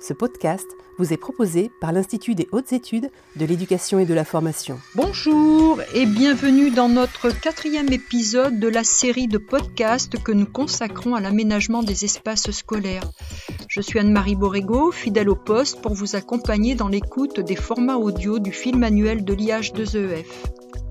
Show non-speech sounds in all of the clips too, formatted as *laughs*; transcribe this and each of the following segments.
Ce podcast vous est proposé par l'Institut des hautes études de l'éducation et de la formation. Bonjour et bienvenue dans notre quatrième épisode de la série de podcasts que nous consacrons à l'aménagement des espaces scolaires. Je suis Anne-Marie Borrego, fidèle au poste pour vous accompagner dans l'écoute des formats audio du film annuel de l'IH2EF.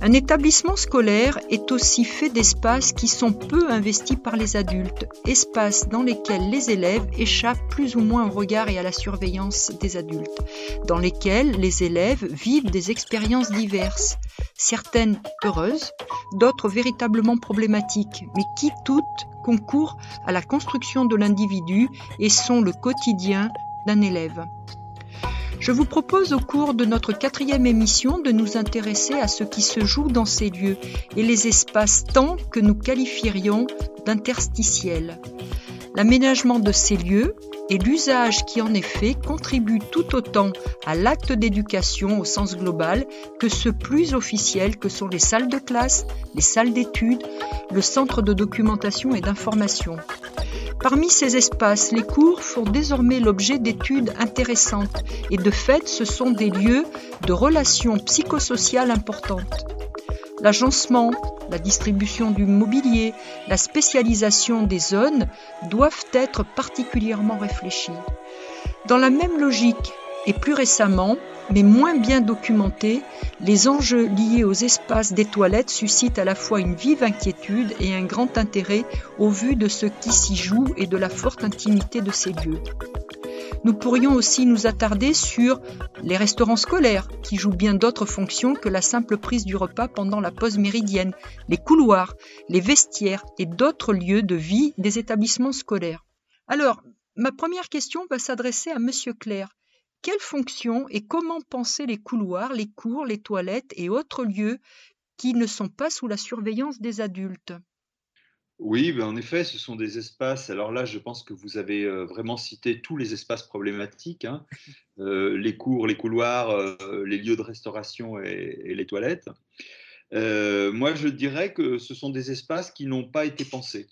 Un établissement scolaire est aussi fait d'espaces qui sont peu investis par les adultes, espaces dans lesquels les élèves échappent plus ou moins au regard et à la surveillance des adultes, dans lesquels les élèves vivent des expériences diverses, certaines heureuses, d'autres véritablement problématiques, mais qui toutes concourent à la construction de l'individu et sont le quotidien d'un élève. Je vous propose au cours de notre quatrième émission de nous intéresser à ce qui se joue dans ces lieux et les espaces-temps que nous qualifierions d'interstitiels. L'aménagement de ces lieux et l'usage qui en est fait contribuent tout autant à l'acte d'éducation au sens global que ce plus officiel que sont les salles de classe, les salles d'études, le centre de documentation et d'information. Parmi ces espaces, les cours font désormais l'objet d'études intéressantes et de fait ce sont des lieux de relations psychosociales importantes. L'agencement, la distribution du mobilier, la spécialisation des zones doivent être particulièrement réfléchis. Dans la même logique, et plus récemment, mais moins bien documentés, les enjeux liés aux espaces des toilettes suscitent à la fois une vive inquiétude et un grand intérêt au vu de ce qui s'y joue et de la forte intimité de ces lieux. Nous pourrions aussi nous attarder sur les restaurants scolaires, qui jouent bien d'autres fonctions que la simple prise du repas pendant la pause méridienne, les couloirs, les vestiaires et d'autres lieux de vie des établissements scolaires. Alors, ma première question va s'adresser à Monsieur Claire. Quelle fonction et comment penser les couloirs, les cours, les toilettes et autres lieux qui ne sont pas sous la surveillance des adultes? Oui, ben en effet, ce sont des espaces. Alors là, je pense que vous avez euh, vraiment cité tous les espaces problématiques hein. *laughs* euh, les cours, les couloirs, euh, les lieux de restauration et, les toilettes. moi, je dirais que ce sont des espaces qui n'ont pas été pensés.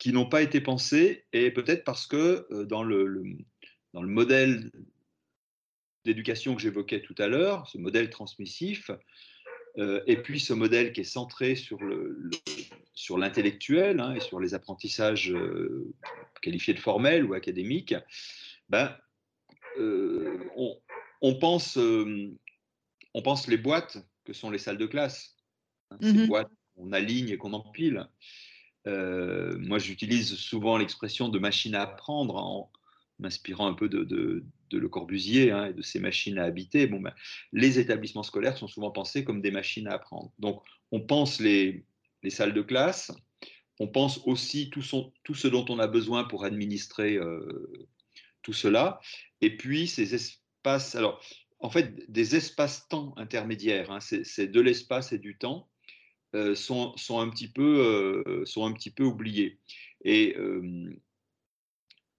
Qui n'ont pas été pensés, et peut-être parce que dans le, dans le modèle d'éducation que j'évoquais tout à l'heure, ce modèle transmissif, euh, et puis ce modèle qui est centré sur, le, sur l'intellectuel hein, et sur les apprentissages euh, qualifiés de formels ou académiques, ben, euh, on, pense, on pense les boîtes que sont les salles de classe. Hein, ces mmh boîtes qu'on aligne et qu'on empile. Moi, j'utilise souvent l'expression de machine à apprendre en m'inspirant un peu de, Le Corbusier hein, et de ces machines à habiter, bon, ben, les établissements scolaires sont souvent pensés comme des machines à apprendre. Donc, on pense les, salles de classe, on pense aussi tout, ce dont on a besoin pour administrer euh, tout cela, et puis ces espaces, alors, en fait, des espaces-temps intermédiaires, hein, c'est de l'espace et du temps, euh, sont, sont, un petit peu, euh, sont un petit peu oubliés. Et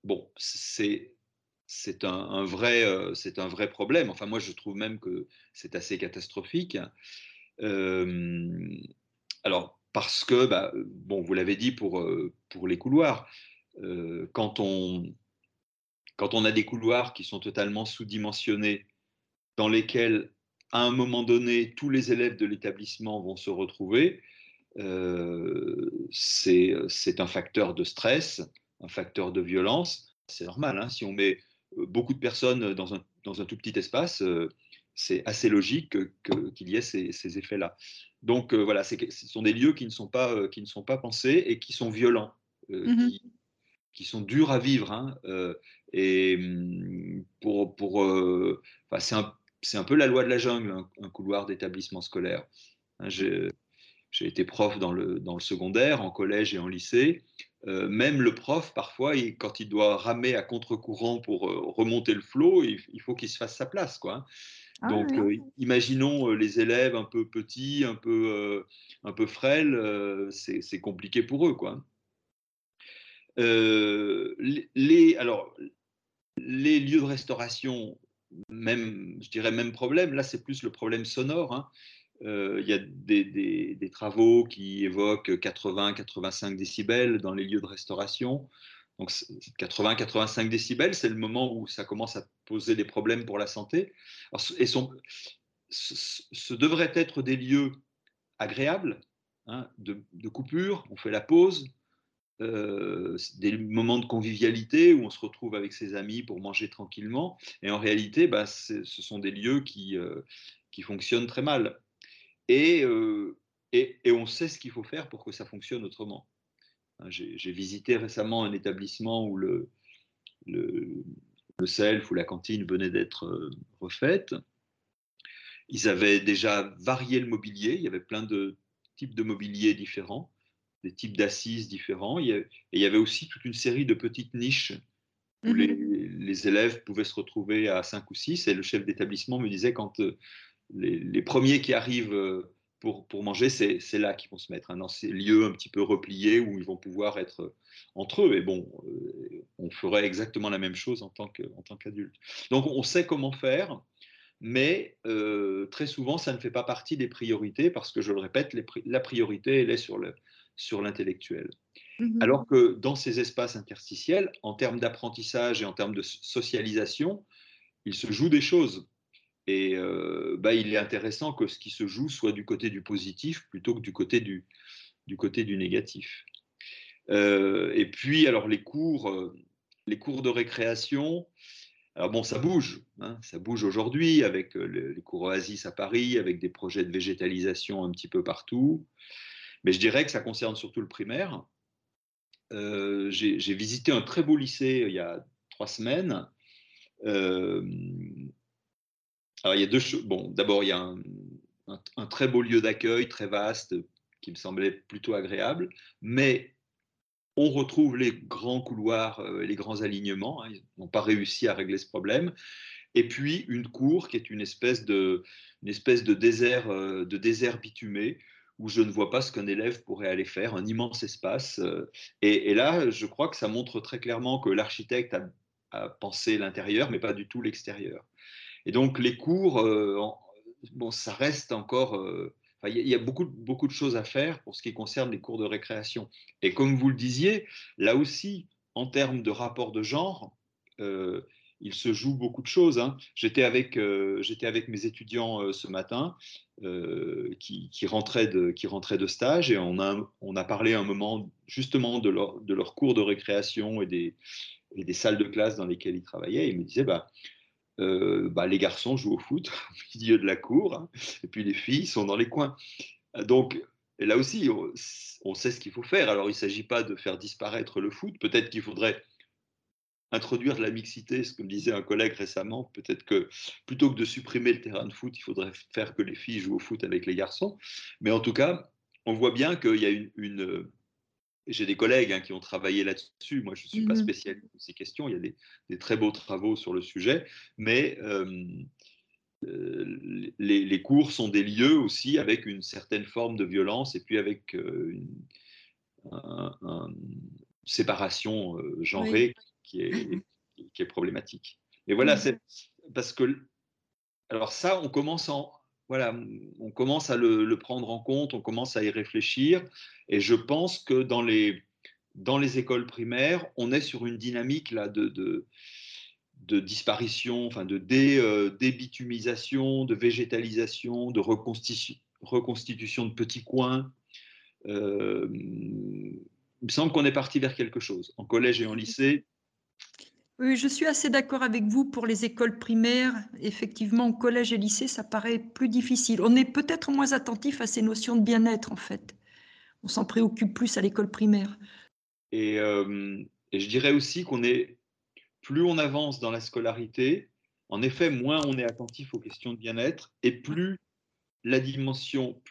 bon, c'est c'est un, vrai, euh, un vrai problème. Enfin, moi, je trouve même que c'est assez catastrophique. Euh, alors, parce que, bah, bon, vous l'avez dit pour, euh, pour les couloirs, quand, on, quand on a des couloirs qui sont totalement sous-dimensionnés, dans lesquels, à un moment donné, tous les élèves de l'établissement vont se retrouver, c'est un facteur de stress, un facteur de violence. C'est normal, hein, si on met euh, beaucoup de personnes dans un, dans un tout petit espace, euh, c'est assez logique qu'il y ait ces, effets-là. Donc euh, voilà, ce sont des lieux qui ne sont pas, qui ne sont pas pensés et qui sont violents, mmh qui, sont durs à vivre. Hein, et mmh, pour, pour, c'est un, un, peu la loi de la jungle, un, couloir d'établissement scolaire. Hein, j'ai été prof dans le, dans le secondaire, en collège et en lycée. Euh, même le prof, parfois, quand il doit ramer à contre-courant pour euh, remonter le flot, il, faut qu'il se fasse sa place. Quoi. Hein. Ah Donc, euh, imaginons les élèves un peu petits, un peu, un peu frêles, c'est compliqué pour eux. Quoi. les, alors, les lieux de restauration, même, je dirais même problème, là c'est plus le problème sonore. Hein. Euh, il y a des, travaux qui évoquent 80-85 décibels dans les lieux de restauration. Donc 80-85 décibels, c'est le moment où ça commence à poser des problèmes pour la santé. et ce, devrait être des lieux agréables, hein, de, coupure, on fait la pause, euh, des moments de convivialité où on se retrouve avec ses amis pour manger tranquillement. Et en réalité, bah, ce sont des lieux qui, euh, qui fonctionnent très mal. Euh, et, et, on sait ce qu'il faut faire pour que ça fonctionne autrement. Hein, j'ai visité récemment un établissement où le, le, le self ou la cantine venait d'être refaite. Ils avaient déjà varié le mobilier, il y avait plein de types de mobilier différents des types d'assises différents. et il y avait aussi toute une série de petites niches où mhm. les, élèves pouvaient se retrouver à 5 ou 6. Et le chef d'établissement me disait quand euh, les, premiers qui arrivent euh, pour, pour manger, c'est là qu'ils vont se mettre, hein, dans ces lieux un petit peu repliés où ils vont pouvoir être entre eux. Et bon, euh, on ferait exactement la même chose en tant qu'adulte. Donc on sait comment faire. Mais très souvent, ça ne fait pas partie des priorités parce que, je le répète, la priorité, elle est sur le, sur l'intellectuel. Mmh Alors que dans ces espaces interstitiels, en termes d'apprentissage et en termes de socialisation, il se joue des choses. Et euh, bah, il est intéressant que ce qui se joue soit du côté du positif plutôt que du côté du, du, côté du négatif. Euh, et puis, alors les cours, euh, les cours de récréation, alors bon, ça bouge, hein, ça bouge aujourd'hui avec les cours Oasis à Paris, avec des projets de végétalisation un petit peu partout. Mais je dirais que ça concerne surtout le primaire. Euh, j'ai visité un très beau lycée il y a trois semaines. Euh, alors, il y a deux choses. Bon, d'abord, il y a un, très beau lieu d'accueil, très vaste, qui me semblait plutôt agréable. Mais on retrouve les grands couloirs, euh, les grands alignements. Hein, ils n'ont pas réussi à régler ce problème. Et puis, une cour qui est une espèce de désert bitumé où je ne vois pas ce qu'un élève pourrait aller faire, un immense espace. Euh, et, là, je crois que ça montre très clairement que l'architecte a, pensé l'intérieur, mais pas du tout l'extérieur. Et donc, les cours, euh, bon, ça reste encore. Euh, il y, a beaucoup, beaucoup de choses à faire pour ce qui concerne les cours de récréation. Et comme vous le disiez, là aussi, en termes de rapport de genre, il se joue beaucoup de choses. Hein. J'étais avec, euh, mes étudiants euh, ce matin euh, qui, rentraient de, stage et on a, parlé un moment justement de leur, cours de récréation et des, salles de classe dans lesquelles ils travaillaient. ils me disaient, bah, bah, les garçons jouent au foot *laughs* au milieu de la cour hein, et puis les filles sont dans les coins. Donc là aussi, on sait ce qu'il faut faire. Alors il ne s'agit pas de faire disparaître le foot. Peut-être qu'il faudrait introduire de la mixité, ce que me disait un collègue récemment, peut-être que plutôt que de supprimer le terrain de foot, il faudrait faire que les filles jouent au foot avec les garçons. Mais en tout cas, on voit bien qu'il y a une... j'ai des collègues hein, qui ont travaillé là-dessus. Moi, je ne suis pas mmh spécialiste de ces questions. Il y a des, très beaux travaux sur le sujet. Mais euh, euh, les, cours sont des lieux aussi avec une certaine forme de violence et puis avec euh, une, séparation genrée qui est, qui est problématique. Et voilà, c'est parce que, alors ça, on commence en, voilà, on commence à le, prendre en compte, on commence à y réfléchir, et je pense que dans les, dans les écoles primaires, on est sur une dynamique là de, de, de disparition, enfin de dé, euh, débitumisation, de végétalisation, de reconstitution, reconstitution de petits coins. Euh, il me semble qu'on est parti vers quelque chose. En collège et en lycée, oui, je suis assez d'accord avec vous pour les écoles primaires. Effectivement, au collège et lycée, ça paraît plus difficile. On est peut-être moins attentif à ces notions de bien-être, en fait. On s'en préoccupe plus à l'école primaire. Et, euh, je dirais aussi qu'on est, plus on avance dans la scolarité, en effet, moins on est attentif aux questions de bien-être et plus la dimension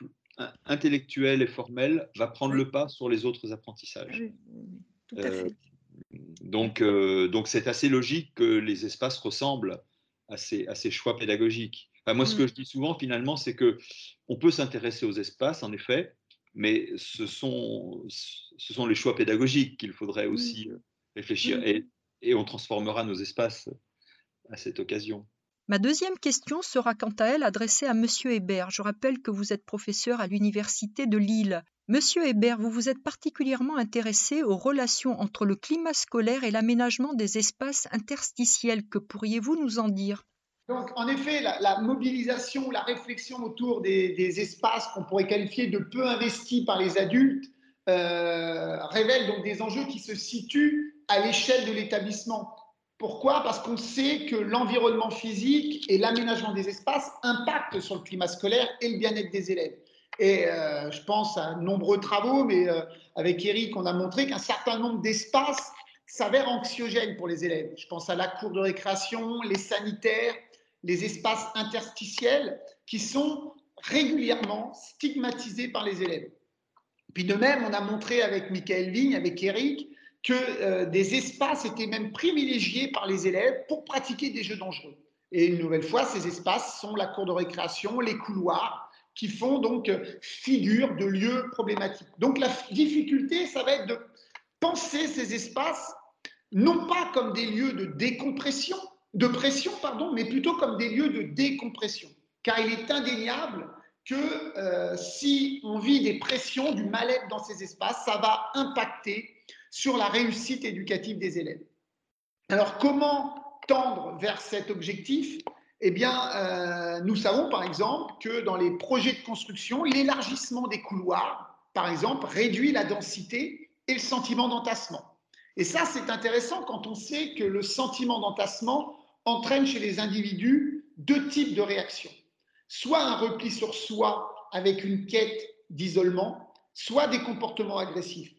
intellectuelle et formelle va prendre le pas sur les autres apprentissages. Oui, tout à euh, fait. Donc, euh, donc c'est assez logique que les espaces ressemblent à ces, à ces choix pédagogiques. moi, ce que mm. je dis souvent, finalement, c'est que on peut s'intéresser aux espaces, en effet, mais ce sont, ce sont les choix pédagogiques qu'il faudrait mm. aussi euh, réfléchir. Et, et on transformera nos espaces à cette occasion. Ma deuxième question sera quant à elle adressée à Monsieur Hébert. Je rappelle que vous êtes professeur à l'Université de Lille. Monsieur Hébert, vous vous êtes particulièrement intéressé aux relations entre le climat scolaire et l'aménagement des espaces interstitiels. Que pourriez-vous nous en dire? Donc, en effet, la, mobilisation, la réflexion autour des, espaces qu'on pourrait qualifier de peu investis par les adultes euh, révèle donc des enjeux qui se situent à l'échelle de l'établissement. Pourquoi? Parce qu'on sait que l'environnement physique et l'aménagement des espaces impactent sur le climat scolaire et le bien-être des élèves. Et euh, je pense à nombreux travaux, mais euh, avec Eric, on a montré qu'un certain nombre d'espaces s'avèrent anxiogènes pour les élèves. Je pense à la cour de récréation, les sanitaires, les espaces interstitiels qui sont régulièrement stigmatisés par les élèves. Puis de même, on a montré avec Michael Vigne, avec Eric, que euh, des espaces étaient même privilégiés par les élèves pour pratiquer des jeux dangereux. Et une nouvelle fois, ces espaces sont la cour de récréation, les couloirs, qui font donc euh, figure de lieux problématiques. Donc la difficulté, ça va être de penser ces espaces non pas comme des lieux de décompression, de pression, pardon, mais plutôt comme des lieux de décompression. Car il est indéniable que euh, si on vit des pressions, du mal-être dans ces espaces, ça va impacter sur la réussite éducative des élèves. Alors comment tendre vers cet objectif? Eh bien, euh, nous savons par exemple que dans les projets de construction, l'élargissement des couloirs, par exemple, réduit la densité et le sentiment d'entassement. Et ça, c'est intéressant quand on sait que le sentiment d'entassement entraîne chez les individus deux types de réactions. Soit un repli sur soi avec une quête d'isolement, soit des comportements agressifs.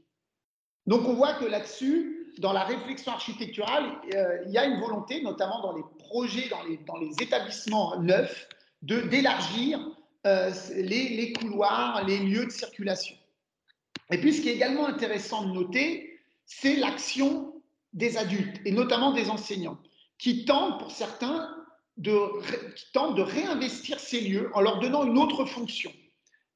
Donc on voit que là-dessus, dans la réflexion architecturale, euh, il y a une volonté, notamment dans les projets, dans les, établissements neufs, d'élargir euh, les, couloirs, les lieux de circulation. Et puis ce qui est également intéressant de noter, c'est l'action des adultes, et notamment des enseignants, qui tentent pour certains qui tentent de réinvestir ces lieux en leur donnant une autre fonction.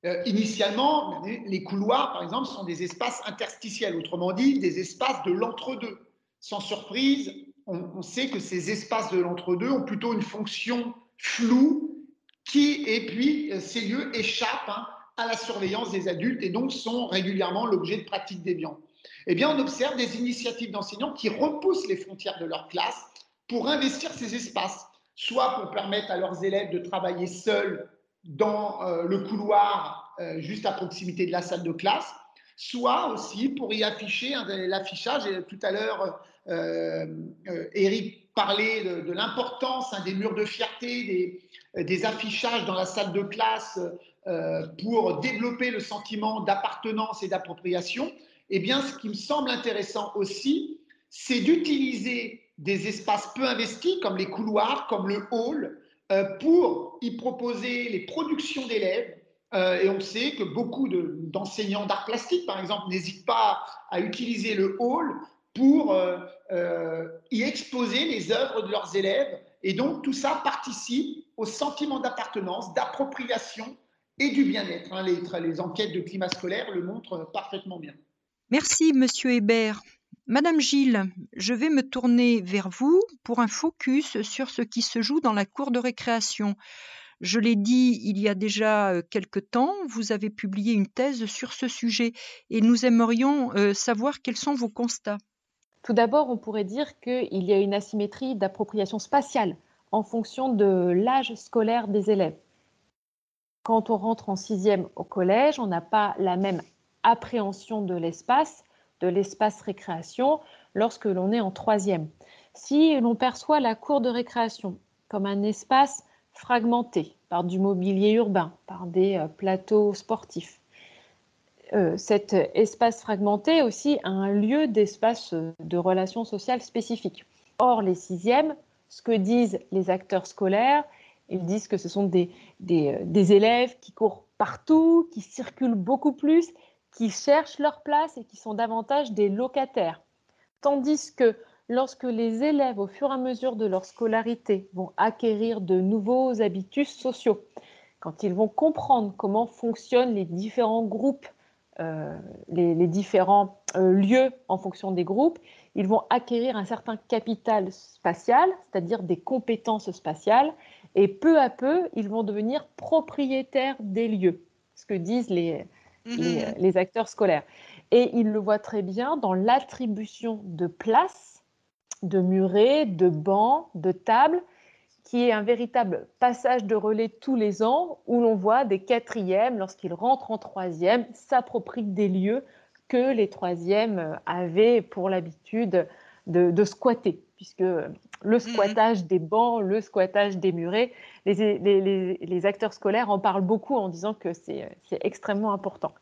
Euh, initialement, les couloirs, par exemple, sont des espaces interstitiels, autrement dit, des espaces de l'entre-deux. Sans surprise, on, sait que ces espaces de l'entre-deux ont plutôt une fonction floue qui, et puis, euh, ces lieux échappent hein, à la surveillance des adultes et donc sont régulièrement l'objet de pratiques déviantes. Eh bien, on observe des initiatives d'enseignants qui repoussent les frontières de leur classe pour investir ces espaces, soit pour permettre à leurs élèves de travailler seuls dans euh, le couloir euh, juste à proximité de la salle de classe, soit aussi pour y afficher l'affichage. Tout à l'heure, euh, Eric parlait de, l'importance hein, des murs de fierté, des, affichages dans la salle de classe pour développer le sentiment d'appartenance et d'appropriation. Eh bien, ce qui me semble intéressant aussi, c'est d'utiliser des espaces peu investis comme les couloirs, comme le hall, pour y proposer les productions d'élèves. Euh, et on sait que beaucoup d'enseignants d'art plastique, par exemple, n'hésitent pas à utiliser le hall pour euh, y exposer les œuvres de leurs élèves. Et donc, tout ça participe au sentiment d'appartenance, d'appropriation et du bien-être. Hein. Les, les enquêtes de climat scolaire le montrent parfaitement bien. Merci, Monsieur Hébert. Madame Gilles, je vais me tourner vers vous pour un focus sur ce qui se joue dans la cour de récréation. Je l'ai dit il y a déjà euh, quelque temps, vous avez publié une thèse sur ce sujet et nous aimerions euh, savoir quels sont vos constats. Tout d'abord, on pourrait dire qu'il y a une asymétrie d'appropriation spatiale en fonction de l'âge scolaire des élèves. Quand on rentre en sixième au collège, on n'a pas la même appréhension de l'espace de l'espace récréation lorsque l'on est en troisième. Si l'on perçoit la cour de récréation comme un espace fragmenté par du mobilier urbain, par des euh, plateaux sportifs, euh, cet espace fragmenté est aussi un lieu d'espace euh, de relations sociales spécifiques. Or, les sixièmes, ce que disent les acteurs scolaires, ils disent que ce sont des, des élèves qui courent partout, qui circulent beaucoup plus qui cherchent leur place et qui sont davantage des locataires. Tandis que lorsque les élèves, au fur et à mesure de leur scolarité, vont acquérir de nouveaux habitus sociaux, quand ils vont comprendre comment fonctionnent les différents groupes, euh, les, différents euh, lieux en fonction des groupes, ils vont acquérir un certain capital spatial, c'est-à-dire des compétences spatiales, et peu à peu, ils vont devenir propriétaires des lieux. Ce que disent les, les, les acteurs scolaires. Et il le voit très bien dans l'attribution de places, de murets, de bancs, de tables, qui est un véritable passage de relais tous les ans où l'on voit des quatrièmes, lorsqu'ils rentrent en troisième, s'approprient des lieux que les troisièmes avaient pour l'habitude de, squatter, puisque le mhm. squattage des bancs, le squattage des murets, les, acteurs scolaires en parlent beaucoup en disant que c'est extrêmement important.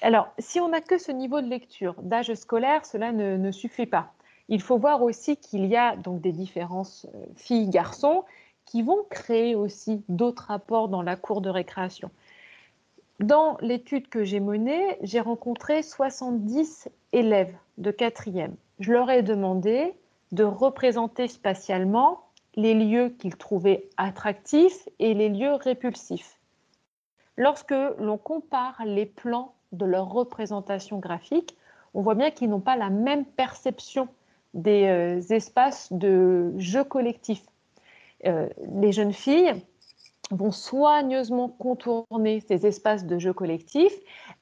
Alors, si on n'a que ce niveau de lecture d'âge scolaire, cela ne, suffit pas. Il faut voir aussi qu'il y a donc des différences euh, filles-garçons qui vont créer aussi d'autres rapports dans la cour de récréation. Dans l'étude que j'ai menée, j'ai rencontré 70 élèves de quatrième. Je leur ai demandé de représenter spatialement les lieux qu'ils trouvaient attractifs et les lieux répulsifs. Lorsque l'on compare les plans de leur représentation graphique, on voit bien qu'ils n'ont pas la même perception des euh, espaces de jeu collectif. Euh, les jeunes filles vont soigneusement contourner ces espaces de jeu collectif.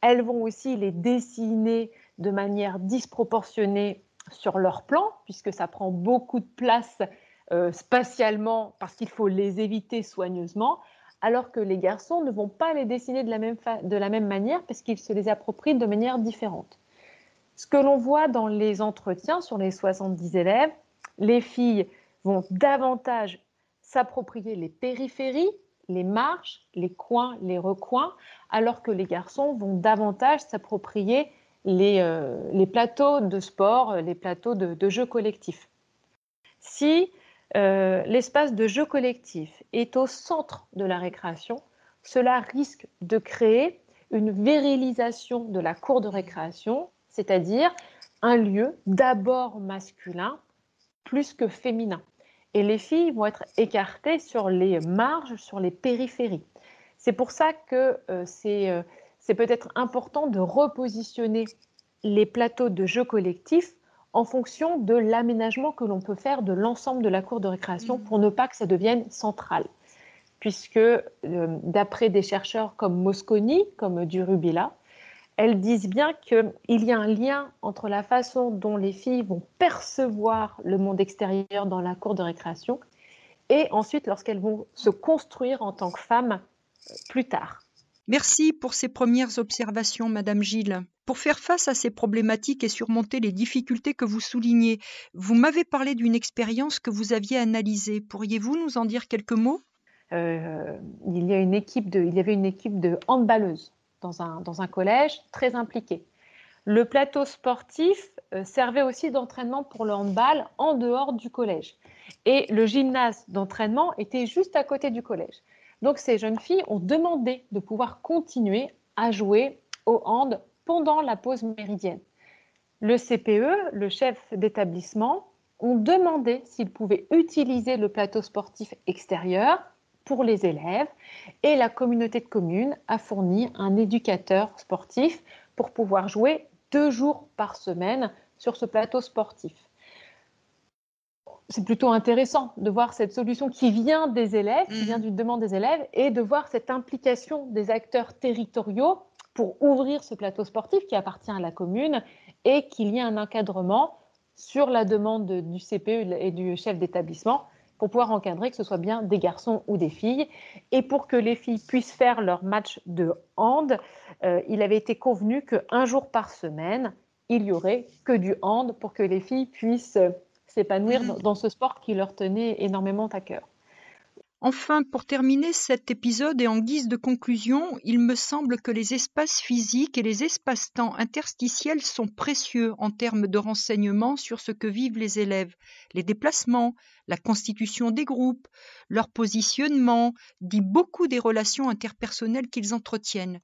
Elles vont aussi les dessiner de manière disproportionnée sur leur plan, puisque ça prend beaucoup de place euh, spatialement parce qu'il faut les éviter soigneusement, alors que les garçons ne vont pas les dessiner de la même, de la même manière parce qu'ils se les approprient de manière différente. Ce que l'on voit dans les entretiens sur les 70 élèves, les filles vont davantage s'approprier les périphéries, les marches, les coins, les recoins, alors que les garçons vont davantage s'approprier les, euh, plateaux de sport, les plateaux de, jeux collectifs. Si euh, l'espace de jeu collectif est au centre de la récréation, cela risque de créer une virilisation de la cour de récréation c'est-à-dire un lieu d'abord masculin plus que féminin. Et les filles vont être écartées sur les marges, sur les périphéries. C'est pour ça que euh, euh, c'est peut-être important de repositionner les plateaux de jeux collectifs en fonction de l'aménagement que l'on peut faire de l'ensemble de la cour de récréation mmh. pour ne pas que ça devienne central. Puisque euh, d'après des chercheurs comme Mosconi, comme Durubila, elles disent bien qu'il y a un lien entre la façon dont les filles vont percevoir le monde extérieur dans la cour de récréation et ensuite lorsqu'elles vont se construire en tant que femmes euh, plus tard. Merci pour ces premières observations, Madame Gilles. Pour faire face à ces problématiques et surmonter les difficultés que vous soulignez, vous m'avez parlé d'une expérience que vous aviez analysée. Pourriez-vous nous en dire quelques mots? Euh, il, y avait une équipe de handballeuses dans un, collège très impliqué. Le plateau sportif euh, servait aussi d'entraînement pour le handball en dehors du collège. Et le gymnase d'entraînement était juste à côté du collège. Donc ces jeunes filles ont demandé de pouvoir continuer à jouer au hand pendant la pause méridienne. Le CPE, le chef d'établissement, ont demandé s'ils pouvaient utiliser le plateau sportif extérieur pour les élèves et la communauté de communes a fourni un éducateur sportif pour pouvoir jouer deux jours par semaine sur ce plateau sportif. C'est plutôt intéressant de voir cette solution qui vient des élèves, qui vient mhm. d'une demande des élèves, et de voir cette implication des acteurs territoriaux pour ouvrir ce plateau sportif qui appartient à la commune et qu'il y ait un encadrement sur la demande du CPE et du chef d'établissement pour pouvoir encadrer que ce soit bien des garçons ou des filles. Et pour que les filles puissent faire leur match de hand, euh, il avait été convenu qu'un jour par semaine, il y aurait que du hand pour que les filles puissent s'épanouir mmh. dans ce sport qui leur tenait énormément à cœur. Enfin, pour terminer cet épisode et en guise de conclusion, il me semble que les espaces physiques et les espaces-temps interstitiels sont précieux en termes de renseignements sur ce que vivent les élèves. Les déplacements, la constitution des groupes, leur positionnement, dit beaucoup des relations interpersonnelles qu'ils entretiennent.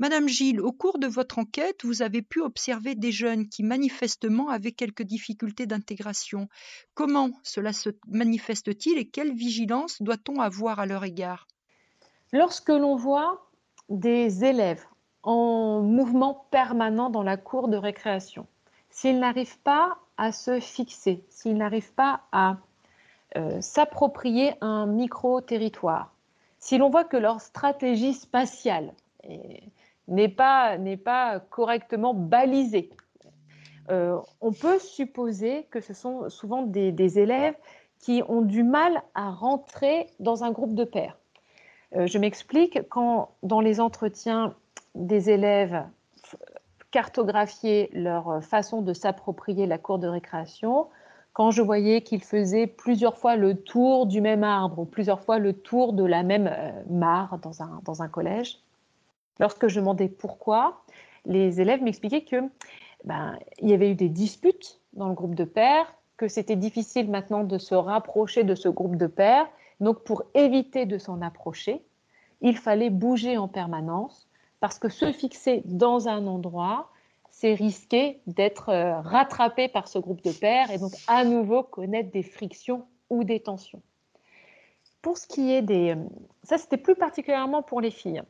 Madame Gilles, au cours de votre enquête, vous avez pu observer des jeunes qui manifestement avaient quelques difficultés d'intégration. Comment cela se manifeste-t-il et quelle vigilance doit-on avoir à leur égard? Lorsque l'on voit des élèves en mouvement permanent dans la cour de récréation, s'ils n'arrivent pas à se fixer, s'ils n'arrivent pas à euh, s'approprier un micro-territoire, si l'on voit que leur stratégie spatiale est, n'est pas, pas correctement balisé. Euh, on peut supposer que ce sont souvent des, élèves qui ont du mal à rentrer dans un groupe de pairs. Euh, je m'explique, quand dans les entretiens des élèves cartographiaient leur façon de s'approprier la cour de récréation, quand je voyais qu'ils faisaient plusieurs fois le tour du même arbre ou plusieurs fois le tour de la même euh, mare dans un, dans un collège, lorsque je demandais pourquoi, les élèves m'expliquaient que ben, il y avait eu des disputes dans le groupe de pairs, que c'était difficile maintenant de se rapprocher de ce groupe de pairs. Donc, pour éviter de s'en approcher, il fallait bouger en permanence parce que se fixer dans un endroit, c'est risquer d'être euh, rattrapé par ce groupe de pairs et donc à nouveau connaître des frictions ou des tensions. Pour ce qui est des... Euh, ça, c'était plus particulièrement pour les filles.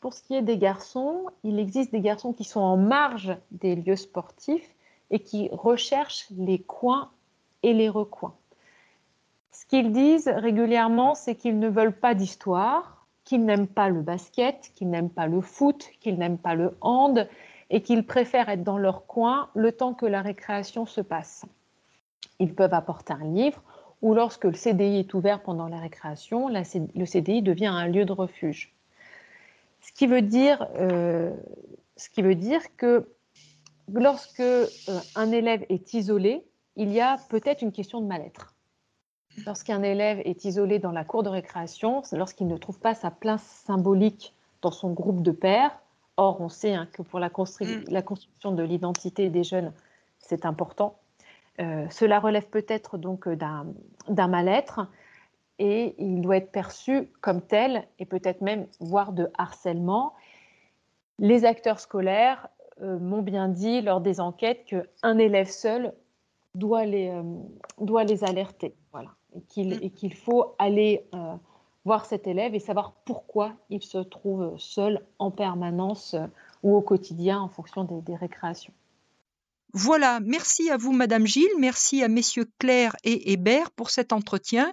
Pour ce qui est des garçons, il existe des garçons qui sont en marge des lieux sportifs et qui recherchent les coins et les recoins. Ce qu'ils disent régulièrement, c'est qu'ils ne veulent pas d'histoire, qu'ils n'aiment pas le basket, qu'ils n'aiment pas le foot, qu'ils n'aiment pas le hand, et qu'ils préfèrent être dans leur coin le temps que la récréation se passe. Ils peuvent apporter un livre ou lorsque le CDI est ouvert pendant la récréation, le CDI devient un lieu de refuge. Ce qui veut dire, euh, ce qui veut dire que lorsque euh, un élève est isolé, il y a peut-être une question de mal-être. Lorsqu'un élève est isolé dans la cour de récréation, lorsqu'il ne trouve pas sa place symbolique dans son groupe de pairs, Or, on sait hein, que pour la, mm. la, construction de l'identité des jeunes, c'est important. Euh, cela relève peut-être donc euh, d'un mal-être et il doit être perçu comme tel et peut-être même voire de harcèlement. Les acteurs scolaires euh, m'ont bien dit lors des enquêtes qu'un élève seul doit les, doit les alerter. Voilà. Et mm. qu'il faut aller voir cet élève et savoir pourquoi il se trouve seul en permanence euh, ou au quotidien en fonction des, récréations. Voilà, merci à vous Madame Gilles, merci à messieurs Claire et Hébert pour cet entretien.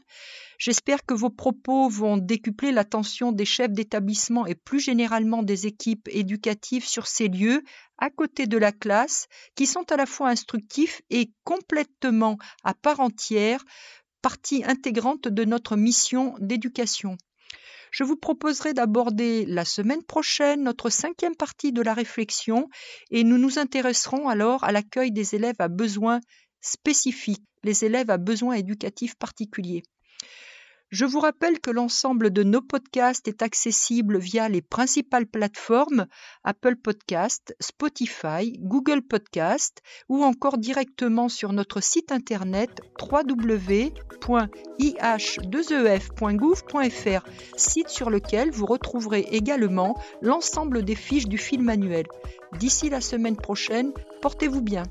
J'espère que vos propos vont décupler l'attention des chefs d'établissement et plus généralement des équipes éducatives sur ces lieux à côté de la classe qui sont à la fois instructifs et complètement à part entière partie intégrante de notre mission d'éducation. Je vous proposerai d'aborder la semaine prochaine notre cinquième partie de la réflexion et nous nous intéresserons alors à l'accueil des élèves à besoins spécifiques, les élèves à besoins éducatifs particuliers. Je vous rappelle que l'ensemble de nos podcasts est accessible via les principales plateformes Apple Podcast, Spotify, Google Podcast ou encore directement sur notre site internet www.ih2ef.gouv.fr, site sur lequel vous retrouverez également l'ensemble des fiches du film manuel. D'ici la semaine prochaine, portez-vous bien.